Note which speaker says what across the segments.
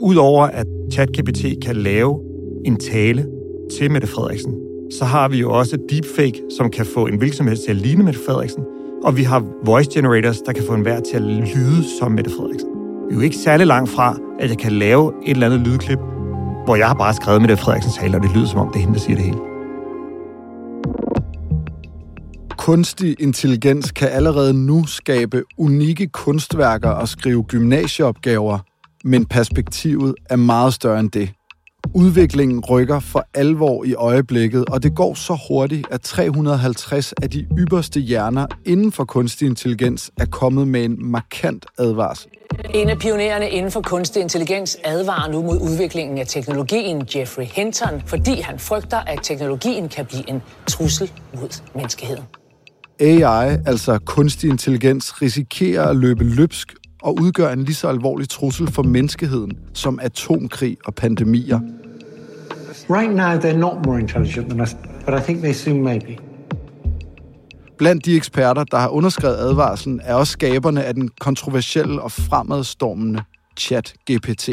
Speaker 1: Udover at ChatGPT kan lave en tale til Mette Frederiksen, så har vi jo også deepfake, som kan få en virksomhed til at ligne Mette Frederiksen. Og vi har voice generators, der kan få en hver til at lyde som Mette Frederiksen. Vi er jo ikke særlig langt fra, at jeg kan lave et eller andet lydklip, hvor jeg har bare skrevet Mette Frederiksen tale, og det lyder som om, det er hende, der siger det hele.
Speaker 2: Kunstig intelligens kan allerede nu skabe unikke kunstværker og skrive gymnasieopgaver, men perspektivet er meget større end det. Udviklingen rykker for alvor i øjeblikket, og det går så hurtigt, at 350 af de ypperste hjerner inden for kunstig intelligens er kommet med en markant advarsel.
Speaker 3: En af pionererne inden for kunstig intelligens advarer nu mod udviklingen af teknologien, Jeffrey Hinton, fordi han frygter, at teknologien kan blive en trussel mod menneskeheden.
Speaker 2: AI, altså kunstig intelligens, risikerer at løbe løbsk og udgør en lige så alvorlig trussel for menneskeheden som atomkrig og pandemier.
Speaker 4: Right now, they're not more intelligent than us, but I think they soon may be.
Speaker 2: Blandt de eksperter, der har underskrevet advarslen, er også skaberne af den kontroversielle og fremadstormende chat-GPT.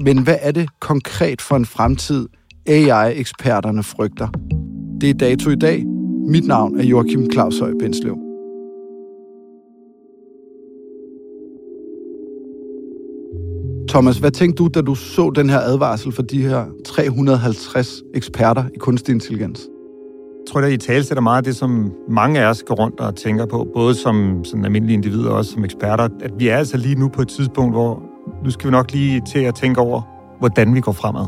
Speaker 2: Men hvad er det konkret for en fremtid, AI-eksperterne frygter? Det er dato i dag. Mit navn er Joachim Claus Høj Bindslev. Thomas, hvad tænkte du, da du så den her advarsel for de her 350 eksperter i kunstig intelligens?
Speaker 1: Jeg tror, at I tale sætter meget af det, som mange af os går rundt og tænker på, både som sådan almindelige individer og også som eksperter, at vi er altså lige nu på et tidspunkt, hvor nu skal vi nok lige til at tænke over, hvordan vi går fremad.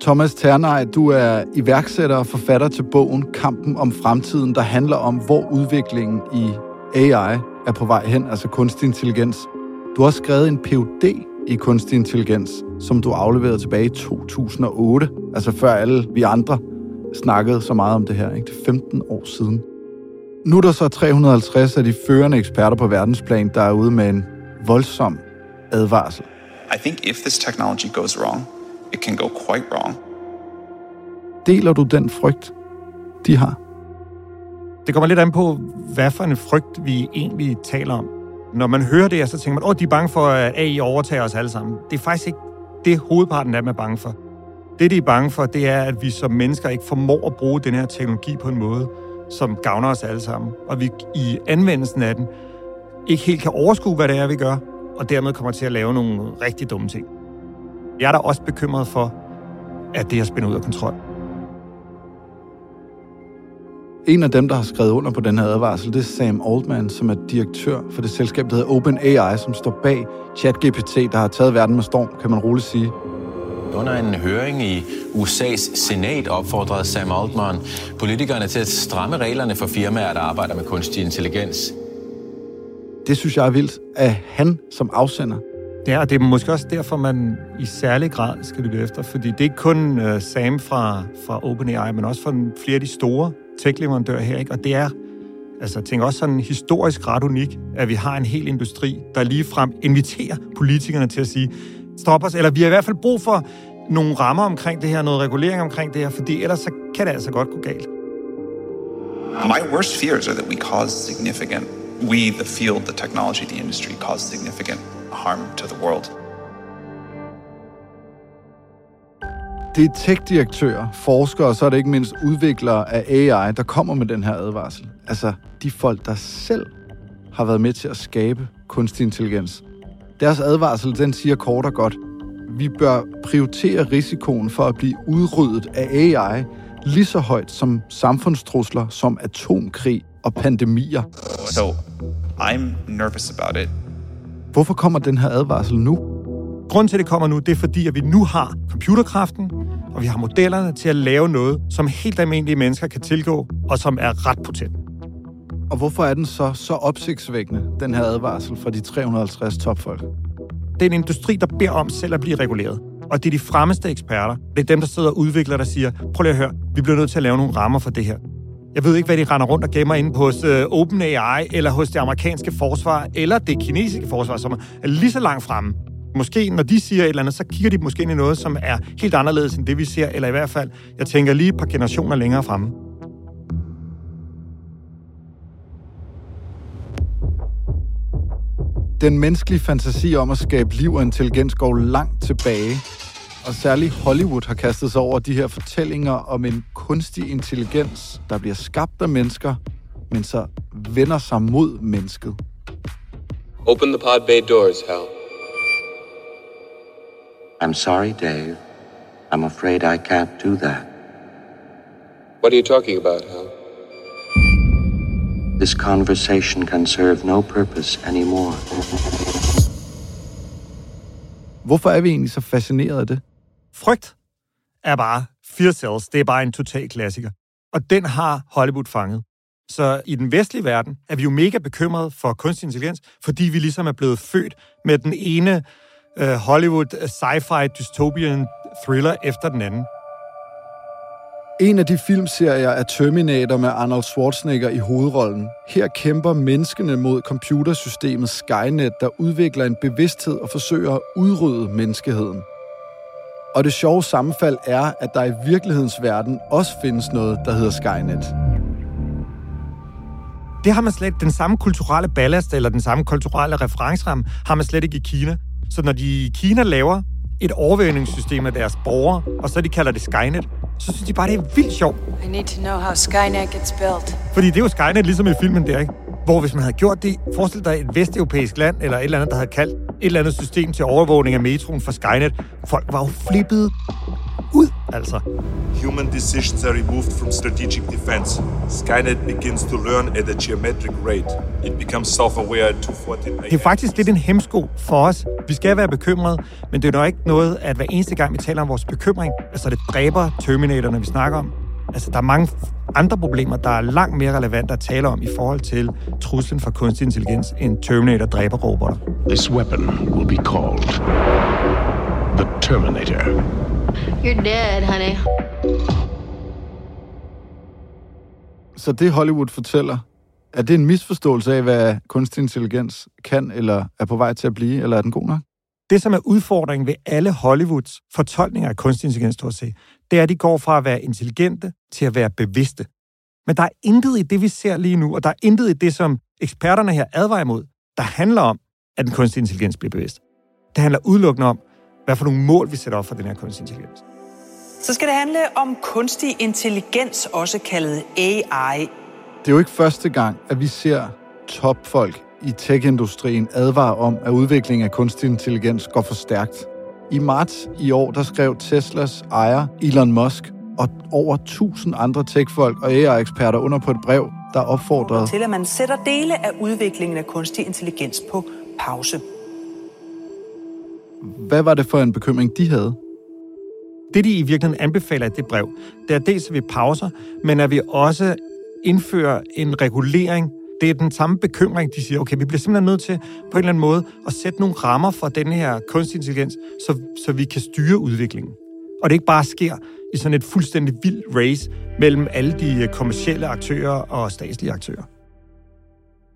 Speaker 2: Thomas Ternej, du er iværksætter og forfatter til bogen Kampen om fremtiden, der handler om, hvor udviklingen i AI er på vej hen, altså kunstig intelligens. Du har også skrevet en PhD i kunstig intelligens, som du afleverede tilbage i 2008, altså før alle vi andre snakkede så meget om det her. Ikke? Det er 15 år siden. Nu er der så 350 af de førende eksperter på verdensplan, der er ude med en voldsom advarsel.
Speaker 5: I think if this technology goes wrong, it can go quite wrong.
Speaker 2: Deler du den frygt, de har?
Speaker 1: Det kommer lidt an på, hvad for en frygt vi egentlig taler om. Når man hører det, så tænker man, åh, de er bange for, at AI overtager os alle sammen. Det er faktisk ikke det, hovedparten af dem er bange for. Det, de er bange for, det er, at vi som mennesker ikke formår at bruge den her teknologi på en måde, som gavner os alle sammen. Og vi i anvendelsen af den ikke helt kan overskue, hvad det er, vi gør, og dermed kommer til at lave nogle rigtig dumme ting. Jeg er da også bekymret for, at det er spændt ud af kontrol.
Speaker 2: En af dem, der har skrevet under på den her advarsel, det er Sam Altman, som er direktør for det selskab, der hedder OpenAI, som står bag ChatGPT, der har taget verden med storm, kan man roligt sige.
Speaker 6: Under en høring i USA's senat opfordrede Sam Altman politikerne til at stramme reglerne for firmaer, der arbejder med kunstig intelligens.
Speaker 2: Det synes jeg er vildt, at han som afsender
Speaker 1: Ja, og det er måske også derfor, man i særlig grad skal lytte efter, fordi det er ikke kun uh, Sam fra, fra OpenAI, men også fra flere af de store tech-leverandør her, ikke? og det er Altså, tænk også sådan historisk ret unik, at vi har en hel industri, der lige frem inviterer politikerne til at sige, stop os, eller vi har i hvert fald brug for nogle rammer omkring det her, noget regulering omkring det her, fordi ellers så kan det altså godt gå galt.
Speaker 5: My worst fears are that we cause significant, we, the field, the technology, the industry, cause significant harm to the world.
Speaker 2: Det er tech-direktører, forskere og så er det ikke mindst udviklere af AI, der kommer med den her advarsel. Altså de folk, der selv har været med til at skabe kunstig intelligens. Deres advarsel, den siger kort og godt, vi bør prioritere risikoen for at blive udryddet af AI lige så højt som samfundstrusler som atomkrig og pandemier.
Speaker 5: So I'm nervous about it.
Speaker 2: Hvorfor kommer den her advarsel nu?
Speaker 1: Grunden til, at det kommer nu, det er fordi, at vi nu har computerkraften, og vi har modellerne til at lave noget, som helt almindelige mennesker kan tilgå, og som er ret potent.
Speaker 2: Og hvorfor er den så så opsigtsvækkende, den her advarsel fra de 350 topfolk?
Speaker 1: Det er en industri, der beder om selv at blive reguleret. Og det er de fremmeste eksperter. Det er dem, der sidder og udvikler, der siger, prøv lige at høre, vi bliver nødt til at lave nogle rammer for det her. Jeg ved ikke, hvad de render rundt og gemmer inde hos uh, OpenAI, eller hos det amerikanske forsvar, eller det kinesiske forsvar, som er lige så langt fremme. Måske, når de siger et eller andet, så kigger de måske ind i noget, som er helt anderledes end det, vi ser, eller i hvert fald, jeg tænker lige et par generationer længere fremme.
Speaker 2: Den menneskelige fantasi om at skabe liv og intelligens går langt tilbage, og særligt Hollywood har kastet sig over de her fortællinger om en kunstig intelligens, der bliver skabt af mennesker, men så vender sig mod mennesket.
Speaker 7: Open the pod bay doors, Hal.
Speaker 8: I'm sorry, Dave. I'm afraid I can't do that.
Speaker 7: What are you talking about, Hal?
Speaker 8: This conversation can serve no purpose anymore.
Speaker 2: Hvorfor er vi egentlig så fascineret af det?
Speaker 1: Frygt er bare Fear Cells. Det er bare en total klassiker. Og den har Hollywood fanget. Så i den vestlige verden er vi jo mega bekymrede for kunstig intelligens, fordi vi ligesom er blevet født med den ene uh, Hollywood sci-fi dystopian thriller efter den anden.
Speaker 2: En af de filmserier er Terminator med Arnold Schwarzenegger i hovedrollen. Her kæmper menneskene mod computersystemet Skynet, der udvikler en bevidsthed og forsøger at udrydde menneskeheden. Og det sjove sammenfald er, at der i virkelighedens verden også findes noget, der hedder Skynet.
Speaker 1: Det har man slet den samme kulturelle ballast, eller den samme kulturelle referenceramme, har man slet ikke i Kina. Så når de i Kina laver et overvågningssystem af deres borgere, og så de kalder det Skynet, så synes de bare, det er vildt sjovt.
Speaker 9: I need to know how Skynet gets built.
Speaker 1: Fordi det er jo Skynet, ligesom i filmen der, ikke? Hvor hvis man havde gjort det, forestil dig et vesteuropæisk land, eller et eller andet, der havde kaldt et eller andet system til overvågning af metroen for Skynet. Folk var jo flippet ud, altså.
Speaker 10: Human decisions are removed from strategic defense. Skynet begins to learn at a geometric rate. It becomes self-aware at 240.
Speaker 1: Det er faktisk lidt en hemsko for os. Vi skal være bekymrede, men det er nok ikke noget, at hver eneste gang, vi taler om vores bekymring, altså det dræber Terminator, vi snakker om. Altså, der er mange andre problemer, der er langt mere relevante at tale om i forhold til truslen for kunstig intelligens end Terminator dræber robotter.
Speaker 11: This weapon will be called the Terminator.
Speaker 9: You're dead, honey.
Speaker 2: Så det Hollywood fortæller, er det en misforståelse af, hvad kunstig intelligens kan eller er på vej til at blive, eller er den god nok?
Speaker 1: Det, som er udfordringen ved alle Hollywoods fortolkninger af kunstig intelligens, stort set, det er, at de går fra at være intelligente til at være bevidste. Men der er intet i det, vi ser lige nu, og der er intet i det, som eksperterne her advarer imod, der handler om, at den kunstig intelligens bliver bevidst. Det handler udelukkende om, hvad for nogle mål vi sætter op for den her kunstig intelligens.
Speaker 3: Så skal det handle om kunstig intelligens, også kaldet AI.
Speaker 2: Det er jo ikke første gang, at vi ser topfolk i tech-industrien advarer om, at udviklingen af kunstig intelligens går for stærkt. I marts i år, der skrev Teslas ejer Elon Musk og over 1000 andre tech-folk og AI-eksperter under på et brev, der opfordrede
Speaker 3: til, at man sætter dele af udviklingen af kunstig intelligens på pause.
Speaker 2: Hvad var det for en bekymring, de havde?
Speaker 1: Det, de i virkeligheden anbefaler i det brev, det er dels, at vi pauser, men at vi også indfører en regulering, det er den samme bekymring, de siger, okay, vi bliver simpelthen nødt til på en eller anden måde at sætte nogle rammer for den her kunstig intelligens, så, så vi kan styre udviklingen. Og det ikke bare sker i sådan et fuldstændig vildt race mellem alle de øh, kommercielle aktører og statslige aktører.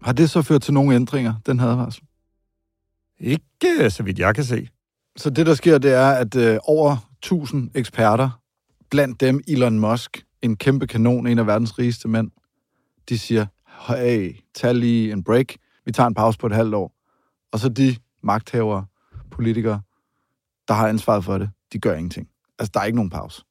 Speaker 2: Har det så ført til nogle ændringer, den advarsel?
Speaker 1: Ikke øh, så vidt jeg kan se.
Speaker 2: Så det, der sker, det er, at øh, over 1000 eksperter, blandt dem Elon Musk, en kæmpe kanon, en af verdens rigeste mænd, de siger, hey, tag lige en break, vi tager en pause på et halvt år. Og så de magthavere, politikere, der har ansvaret for det, de gør ingenting. Altså, der er ikke nogen pause.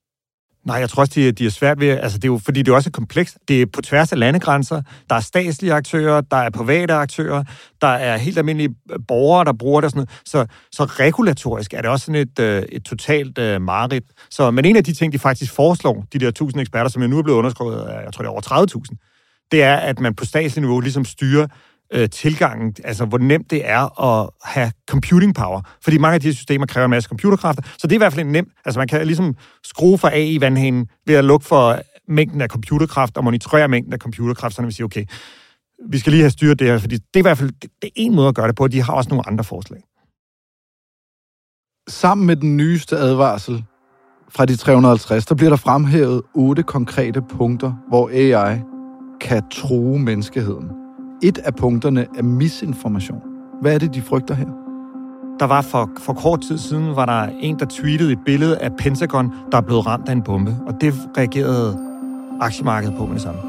Speaker 1: Nej, jeg tror også, de, de er svært ved, altså det er jo, fordi det er også komplekst. Det er på tværs af landegrænser. Der er statslige aktører, der er private aktører, der er helt almindelige borgere, der bruger det og sådan noget. Så, så regulatorisk er det også sådan et, øh, et totalt uh, mareridt. Så, men en af de ting, de faktisk foreslår, de der 1000 eksperter, som jeg nu er blevet underskrevet af, jeg tror det er over 30.000, det er, at man på statslig niveau ligesom styrer øh, tilgangen, altså hvor nemt det er at have computing power. Fordi mange af de her systemer kræver en masse computerkræfter, så det er i hvert fald en nem, altså man kan ligesom skrue for A i vandhænden ved at lukke for mængden af computerkraft og monitorere mængden af computerkraft, så vi siger, okay, vi skal lige have styret det her, fordi det er i hvert fald det, det er en måde at gøre det på, og de har også nogle andre forslag.
Speaker 2: Sammen med den nyeste advarsel fra de 350, der bliver der fremhævet otte konkrete punkter, hvor AI kan true menneskeheden. Et af punkterne er misinformation. Hvad er det, de frygter her?
Speaker 1: Der var for, for kort tid siden, var der en, der tweetede et billede af Pentagon, der er blevet ramt af en bombe. Og det reagerede aktiemarkedet på med det samme.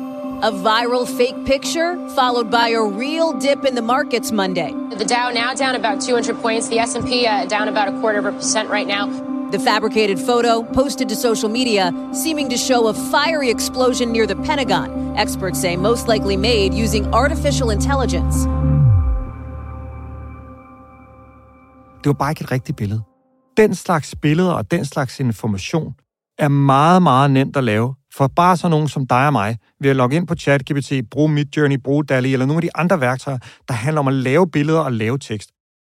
Speaker 12: A viral fake picture followed by a real dip in the markets Monday.
Speaker 13: The Dow now down about 200 points, the S&P uh, down about a quarter of a percent right now.
Speaker 12: The fabricated photo, posted to social media, seeming to show a fiery explosion near the Pentagon. Experts say most likely made using artificial intelligence.
Speaker 1: Det var bare ikke et rigtigt billede. Den slags billeder og den slags information er meget, meget nemt at lave for bare så nogen som dig og mig, ved at logge ind på ChatGPT, bruge Midjourney, bruge DALI eller nogle af de andre værktøjer, der handler om at lave billeder og lave tekst.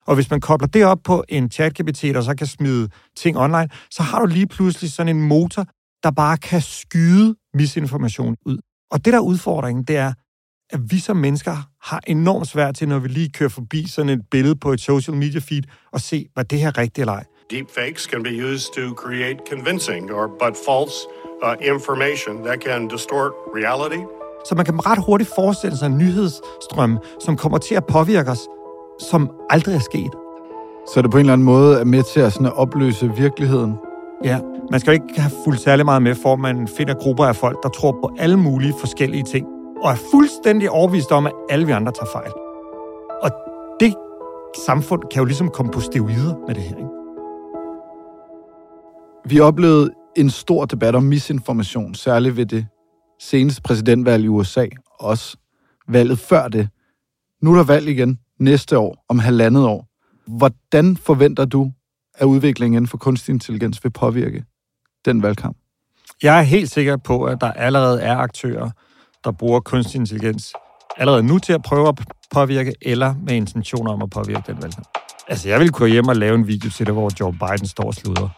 Speaker 1: Og hvis man kobler det op på en ChatGPT, der så kan smide ting online, så har du lige pludselig sådan en motor, der bare kan skyde misinformation ud. Og det der er udfordringen, det er, at vi som mennesker har enormt svært til, når vi lige kører forbi sådan et billede på et social media feed, og se, hvad det her rigtigt eller ej.
Speaker 14: Deepfakes can be used to create convincing or but false uh, information that can distort reality.
Speaker 1: Så man kan ret hurtigt forestille sig en nyhedsstrøm, som kommer til at påvirke os, som aldrig er sket.
Speaker 2: Så det på en eller anden måde er med til at, sådan at opløse virkeligheden?
Speaker 1: Ja, man skal jo ikke have fuldt særlig meget med, for man finder grupper af folk, der tror på alle mulige forskellige ting, og er fuldstændig overbevist om, at alle vi andre tager fejl. Og det samfund kan jo ligesom komme på steroider med det her, ikke?
Speaker 2: Vi oplevede en stor debat om misinformation, særligt ved det seneste præsidentvalg i USA, også valget før det. Nu er der valg igen næste år, om halvandet år. Hvordan forventer du, at udviklingen inden for kunstig intelligens vil påvirke den valgkamp?
Speaker 1: Jeg er helt sikker på, at der allerede er aktører, der bruger kunstig intelligens allerede nu til at prøve at påvirke, eller med intentioner om at påvirke den valgkamp. Altså, jeg vil gå hjem og lave en video til det, hvor Joe Biden står og sluder.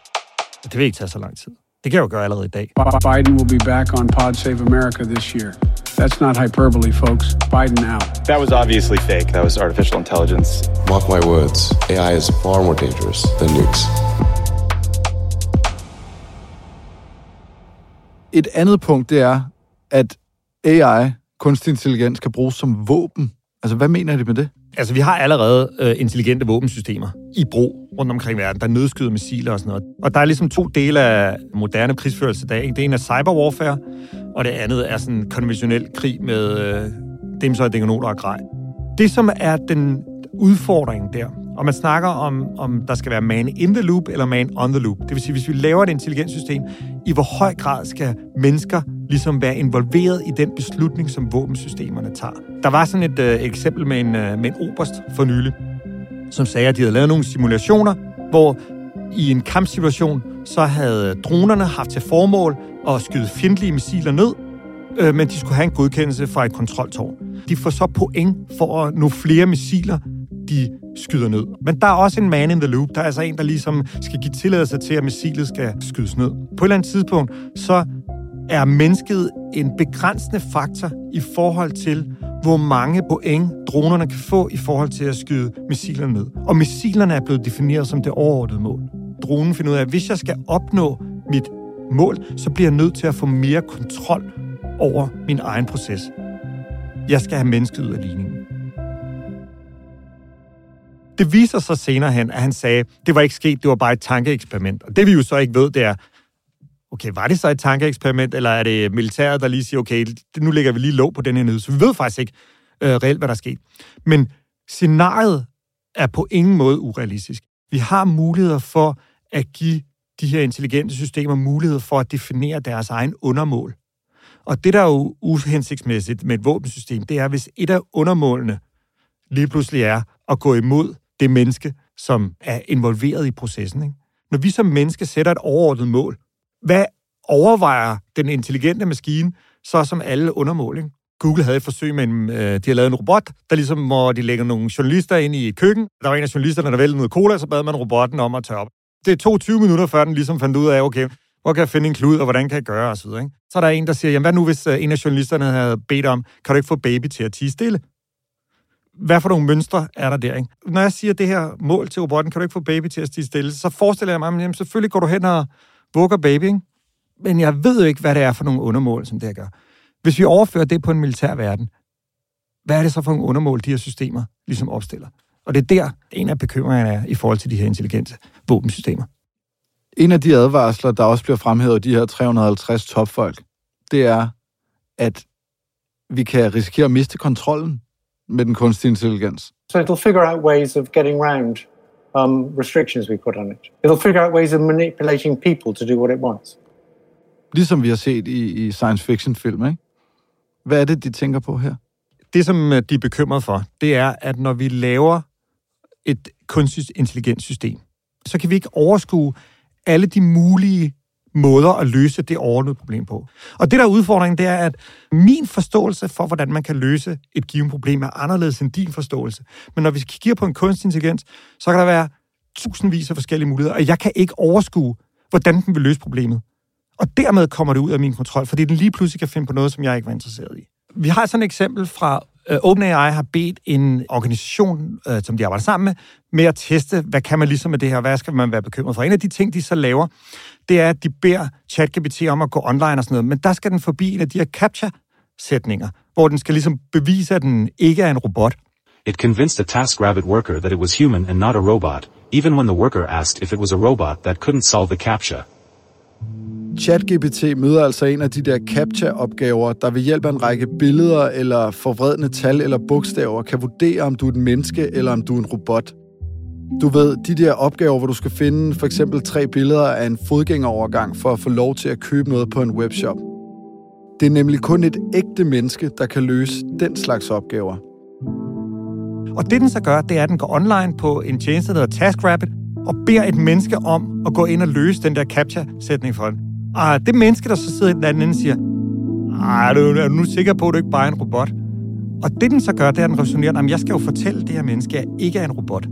Speaker 1: Det vil ikke tage så lang tid. Det kan jeg jo gøre allerede i dag.
Speaker 15: Biden will be back on Pod Save America this year. That's not hyperbole, folks. Biden out.
Speaker 16: That was obviously fake. That was artificial intelligence.
Speaker 7: Mark my words, AI is far more dangerous than nukes.
Speaker 2: Et andet punkt, det er, at AI, kunstig intelligens, kan bruges som våben. Altså, hvad mener de med det?
Speaker 1: Altså, vi har allerede øh, intelligente våbensystemer i brug rundt omkring i verden, der nedskyder missiler og sådan noget. Og der er ligesom to dele af moderne krigsførelse i dag. Ikke? Det ene er cyberwarfare, og det andet er sådan konventionel krig med øh, dem, så er dingenoter og grej. Det, som er den udfordring der, og man snakker om, om der skal være man in the loop eller man on the loop. Det vil sige, hvis vi laver et intelligent system, i hvor høj grad skal mennesker ligesom være involveret i den beslutning, som våbensystemerne tager. Der var sådan et øh, eksempel med en, øh, med en oberst for nylig, som sagde, at de havde lavet nogle simulationer, hvor i en kampsituation, så havde dronerne haft til formål at skyde fjendtlige missiler ned, øh, men de skulle have en godkendelse fra et kontroltårn. De får så point for at nå flere missiler, de skyder ned. Men der er også en man in the loop. Der er altså en, der ligesom skal give tilladelse til, at missilet skal skydes ned. På et eller andet tidspunkt, så er mennesket en begrænsende faktor i forhold til, hvor mange point dronerne kan få i forhold til at skyde missilerne ned. Og missilerne er blevet defineret som det overordnede mål. Dronen finder ud af, at hvis jeg skal opnå mit mål, så bliver jeg nødt til at få mere kontrol over min egen proces. Jeg skal have mennesket ud af ligningen. Det viser sig senere hen, at han sagde, det var ikke sket, det var bare et tankeeksperiment. Og det vi jo så ikke ved, det er, okay, var det så et tankeeksperiment, eller er det militæret, der lige siger, okay, nu lægger vi lige låg på den her nyhed, så vi ved faktisk ikke øh, reelt, hvad der er sket. Men scenariet er på ingen måde urealistisk. Vi har muligheder for at give de her intelligente systemer mulighed for at definere deres egen undermål. Og det, der er jo uhensigtsmæssigt med et våbensystem, det er, hvis et af undermålene lige pludselig er at gå imod det menneske, som er involveret i processen. Ikke? Når vi som menneske sætter et overordnet mål, hvad overvejer den intelligente maskine så som alle undermåling? Google havde et forsøg med en, øh, de har lavet en robot, der ligesom, hvor de lægger nogle journalister ind i et køkken. Der var en af journalisterne, der væltede noget cola, så bad man robotten om at tørre op. Det tog 20 minutter, før den ligesom fandt ud af, okay, hvor kan jeg finde en klud, og hvordan kan jeg gøre, og så videre. Ikke? Så er der en, der siger, jamen hvad nu, hvis øh, en af journalisterne havde bedt om, kan du ikke få baby til at tige stille? Hvad for nogle mønstre er der der? Ikke? Når jeg siger det her mål til robotten, kan du ikke få baby til at stige stille, så forestiller jeg mig, jamen selvfølgelig går du hen og vugger baby, ikke? men jeg ved jo ikke, hvad det er for nogle undermål, som det her gør. Hvis vi overfører det på en militær verden, hvad er det så for nogle undermål, de her systemer ligesom opstiller? Og det er der, en af bekymringerne er i forhold til de her intelligente våbensystemer.
Speaker 2: En af de advarsler, der også bliver fremhævet af de her 350 topfolk, det er, at vi kan risikere at miste kontrollen med den kunstige intelligens.
Speaker 4: So it'll figure out ways of getting around um, restrictions we put on it. It'll figure out ways of manipulating people to do what it wants.
Speaker 2: Ligesom vi har set i, i science fiction film, ikke? Hvad er det, de tænker på her?
Speaker 1: Det, som øh, de er bekymret for, det er, at når vi laver et kunstigt intelligent system, så kan vi ikke overskue alle de mulige måder at løse det overordnede problem på. Og det der er udfordringen, det er, at min forståelse for, hvordan man kan løse et givet problem, er anderledes end din forståelse. Men når vi kigger på en kunstig intelligens, så kan der være tusindvis af forskellige muligheder, og jeg kan ikke overskue, hvordan den vil løse problemet. Og dermed kommer det ud af min kontrol, fordi den lige pludselig kan finde på noget, som jeg ikke var interesseret i. Vi har sådan et eksempel fra Øh, OpenAI har bedt en organisation, øh, som de arbejder sammen med, med at teste, hvad kan man ligesom med det her, hvad skal man være bekymret for. En af de ting, de så laver, det er, at de beder ChatGPT om at gå online og sådan noget, men der skal den forbi en af de her CAPTCHA-sætninger, hvor den skal ligesom bevise, at den ikke er en robot.
Speaker 17: It convinced a TaskRabbit worker that it was human and not a robot, even when the worker asked if it was a robot that couldn't solve the captcha.
Speaker 2: ChatGPT møder altså en af de der CAPTCHA-opgaver, der ved hjælp af en række billeder eller forvredne tal eller bogstaver kan vurdere, om du er et menneske eller om du er en robot. Du ved, de der opgaver, hvor du skal finde for eksempel tre billeder af en fodgængerovergang for at få lov til at købe noget på en webshop. Det er nemlig kun et ægte menneske, der kan løse den slags opgaver.
Speaker 1: Og det den så gør, det er, at den går online på en tjeneste, der hedder TaskRabbit, og beder et menneske om at gå ind og løse den der captcha-sætning for ham. Og det menneske, der så sidder i den anden ende, siger, ah, er du, er du nu sikker på, at du ikke bare er en robot? Og det den så gør, det er, at den resonerer, at jeg skal jo fortælle det her menneske, at jeg ikke er en robot.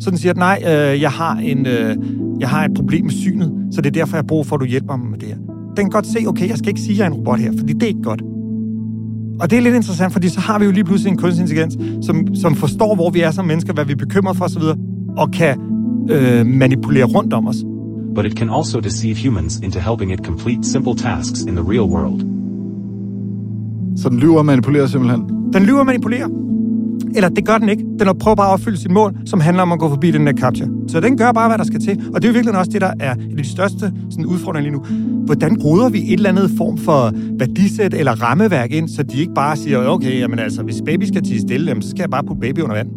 Speaker 1: Så den siger, at nej, øh, jeg, har en, øh, jeg har et problem med synet, så det er derfor, jeg har brug for, at du hjælper mig med det her. Den kan godt se, okay, jeg skal ikke sige, at jeg er en robot her, fordi det er ikke godt. Og det er lidt interessant, fordi så har vi jo lige pludselig en kunstig intelligens, som, som forstår, hvor vi er som mennesker, hvad vi er bekymret for osv., og kan øh, manipulere rundt om os.
Speaker 17: But it can also deceive humans into helping it complete simple tasks in the real world.
Speaker 2: Så den lyver og manipulerer simpelthen?
Speaker 1: Den lyver og manipulerer. Eller det gør den ikke. Den prøver bare at opfylde sit mål, som handler om at gå forbi den der capture. Så den gør bare, hvad der skal til. Og det er jo virkelig også det, der er et af de største sådan, udfordringer lige nu. Hvordan ruder vi et eller andet form for værdisæt eller rammeværk ind, så de ikke bare siger, okay, jamen altså, hvis baby skal tige stille, jamen, så skal jeg bare putte baby under vand.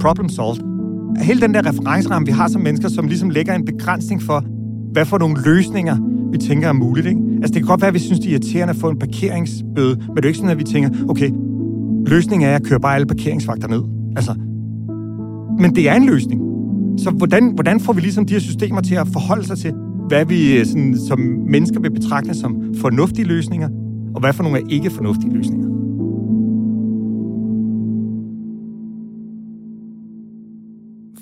Speaker 1: Problem solved. Hele den der referenceramme, vi har som mennesker, som ligesom lægger en begrænsning for, hvad for nogle løsninger vi tænker er muligt. Ikke? Altså, det kan godt være, at vi synes, det er irriterende at få en parkeringsbøde, men det er jo ikke sådan, at vi tænker, okay, løsningen er at køre bare alle parkeringsvagter ned. Altså, men det er en løsning. Så hvordan, hvordan får vi ligesom de her systemer til at forholde sig til, hvad vi øh, sådan, som mennesker vil betragte som fornuftige løsninger, og hvad for nogle er ikke fornuftige løsninger?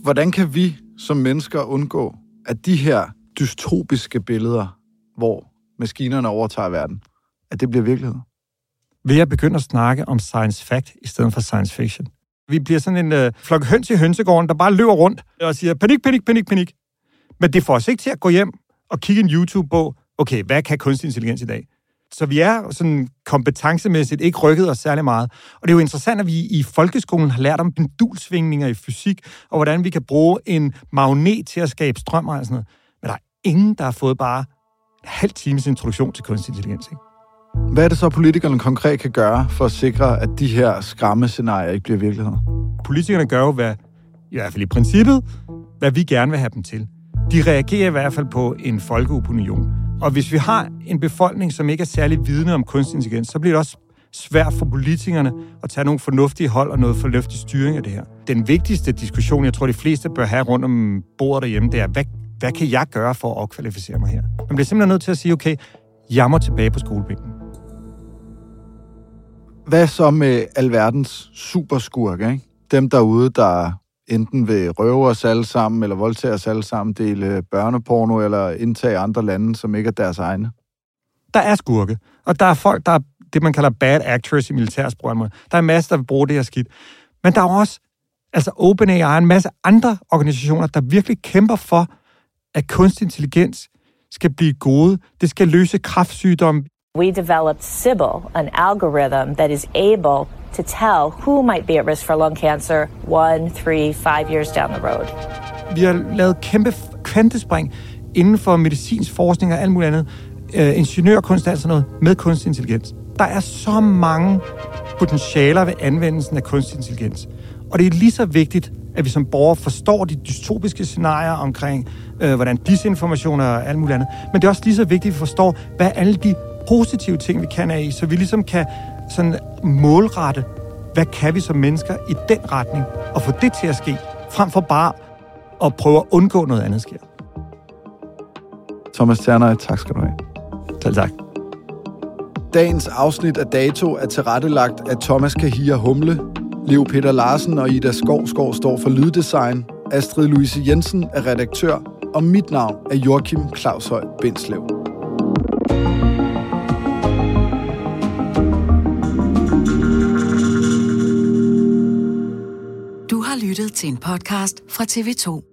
Speaker 2: Hvordan kan vi som mennesker undgå, at de her dystopiske billeder, hvor maskinerne overtager verden, at det bliver virkelighed?
Speaker 1: ved at begynde at snakke om science fact i stedet for science fiction. Vi bliver sådan en øh, flok høns i hønsegården, der bare løber rundt og siger, panik, panik, panik, panik. Men det får os ikke til at gå hjem og kigge en YouTube på, okay, hvad kan kunstig intelligens i dag? Så vi er sådan kompetencemæssigt ikke rykket os særlig meget. Og det er jo interessant, at vi i folkeskolen har lært om pendulsvingninger i fysik, og hvordan vi kan bruge en magnet til at skabe strøm og sådan noget. Men der er ingen, der har fået bare en halv times introduktion til kunstig intelligens. Ikke?
Speaker 2: Hvad er det så, politikerne konkret kan gøre for at sikre, at de her skræmmescenarier ikke bliver virkelighed?
Speaker 1: Politikerne gør jo, hvad, i hvert fald i princippet, hvad vi gerne vil have dem til. De reagerer i hvert fald på en folkeopinion. Og hvis vi har en befolkning, som ikke er særlig vidne om kunstig intelligens, så bliver det også svært for politikerne at tage nogle fornuftige hold og noget fornuftig styring af det her. Den vigtigste diskussion, jeg tror, de fleste bør have rundt om bordet derhjemme, det er, hvad, hvad kan jeg gøre for at opkvalificere mig her? Man bliver simpelthen nødt til at sige, okay, jeg må tilbage på skolebænken.
Speaker 2: Hvad så med alverdens superskurke, ikke? Dem derude, der enten vil røve os alle sammen, eller voldtage os alle sammen, dele børneporno, eller indtage andre lande, som ikke er deres egne?
Speaker 1: Der er skurke, og der er folk, der er det, man kalder bad actors i militærsprog. Der er masser, der vil bruge det her skidt. Men der er også altså OpenAI og en masse andre organisationer, der virkelig kæmper for, at kunstig intelligens skal blive gode. Det skal løse kraftsygdomme.
Speaker 18: We developed Sybil, an algorithm that is able to tell who might be at risk for lung cancer one, three, five years down the road.
Speaker 1: Vi har lavet kæmpe kvantespring inden for medicinsk forskning og alt muligt andet. Øh, ingeniørkunst og sådan altså noget med kunstig intelligens. Der er så mange potentialer ved anvendelsen af kunstig intelligens. Og det er lige så vigtigt, at vi som borgere forstår de dystopiske scenarier omkring, øh, hvordan disinformation og alt muligt andet. Men det er også lige så vigtigt, at vi forstår, hvad alle de positive ting, vi kan af i, så vi ligesom kan sådan målrette, hvad kan vi som mennesker i den retning, og få det til at ske, frem for bare at prøve at undgå noget andet sker.
Speaker 2: Thomas Terner, tak skal du have.
Speaker 1: Selv tak.
Speaker 2: Dagens afsnit af Dato er tilrettelagt af Thomas Kahir Humle, Leo Peter Larsen og Ida Skovskov står for lyddesign, Astrid Louise Jensen er redaktør, og mit navn er Joachim Claushøj Bindslev.
Speaker 19: Til en podcast fra TV2.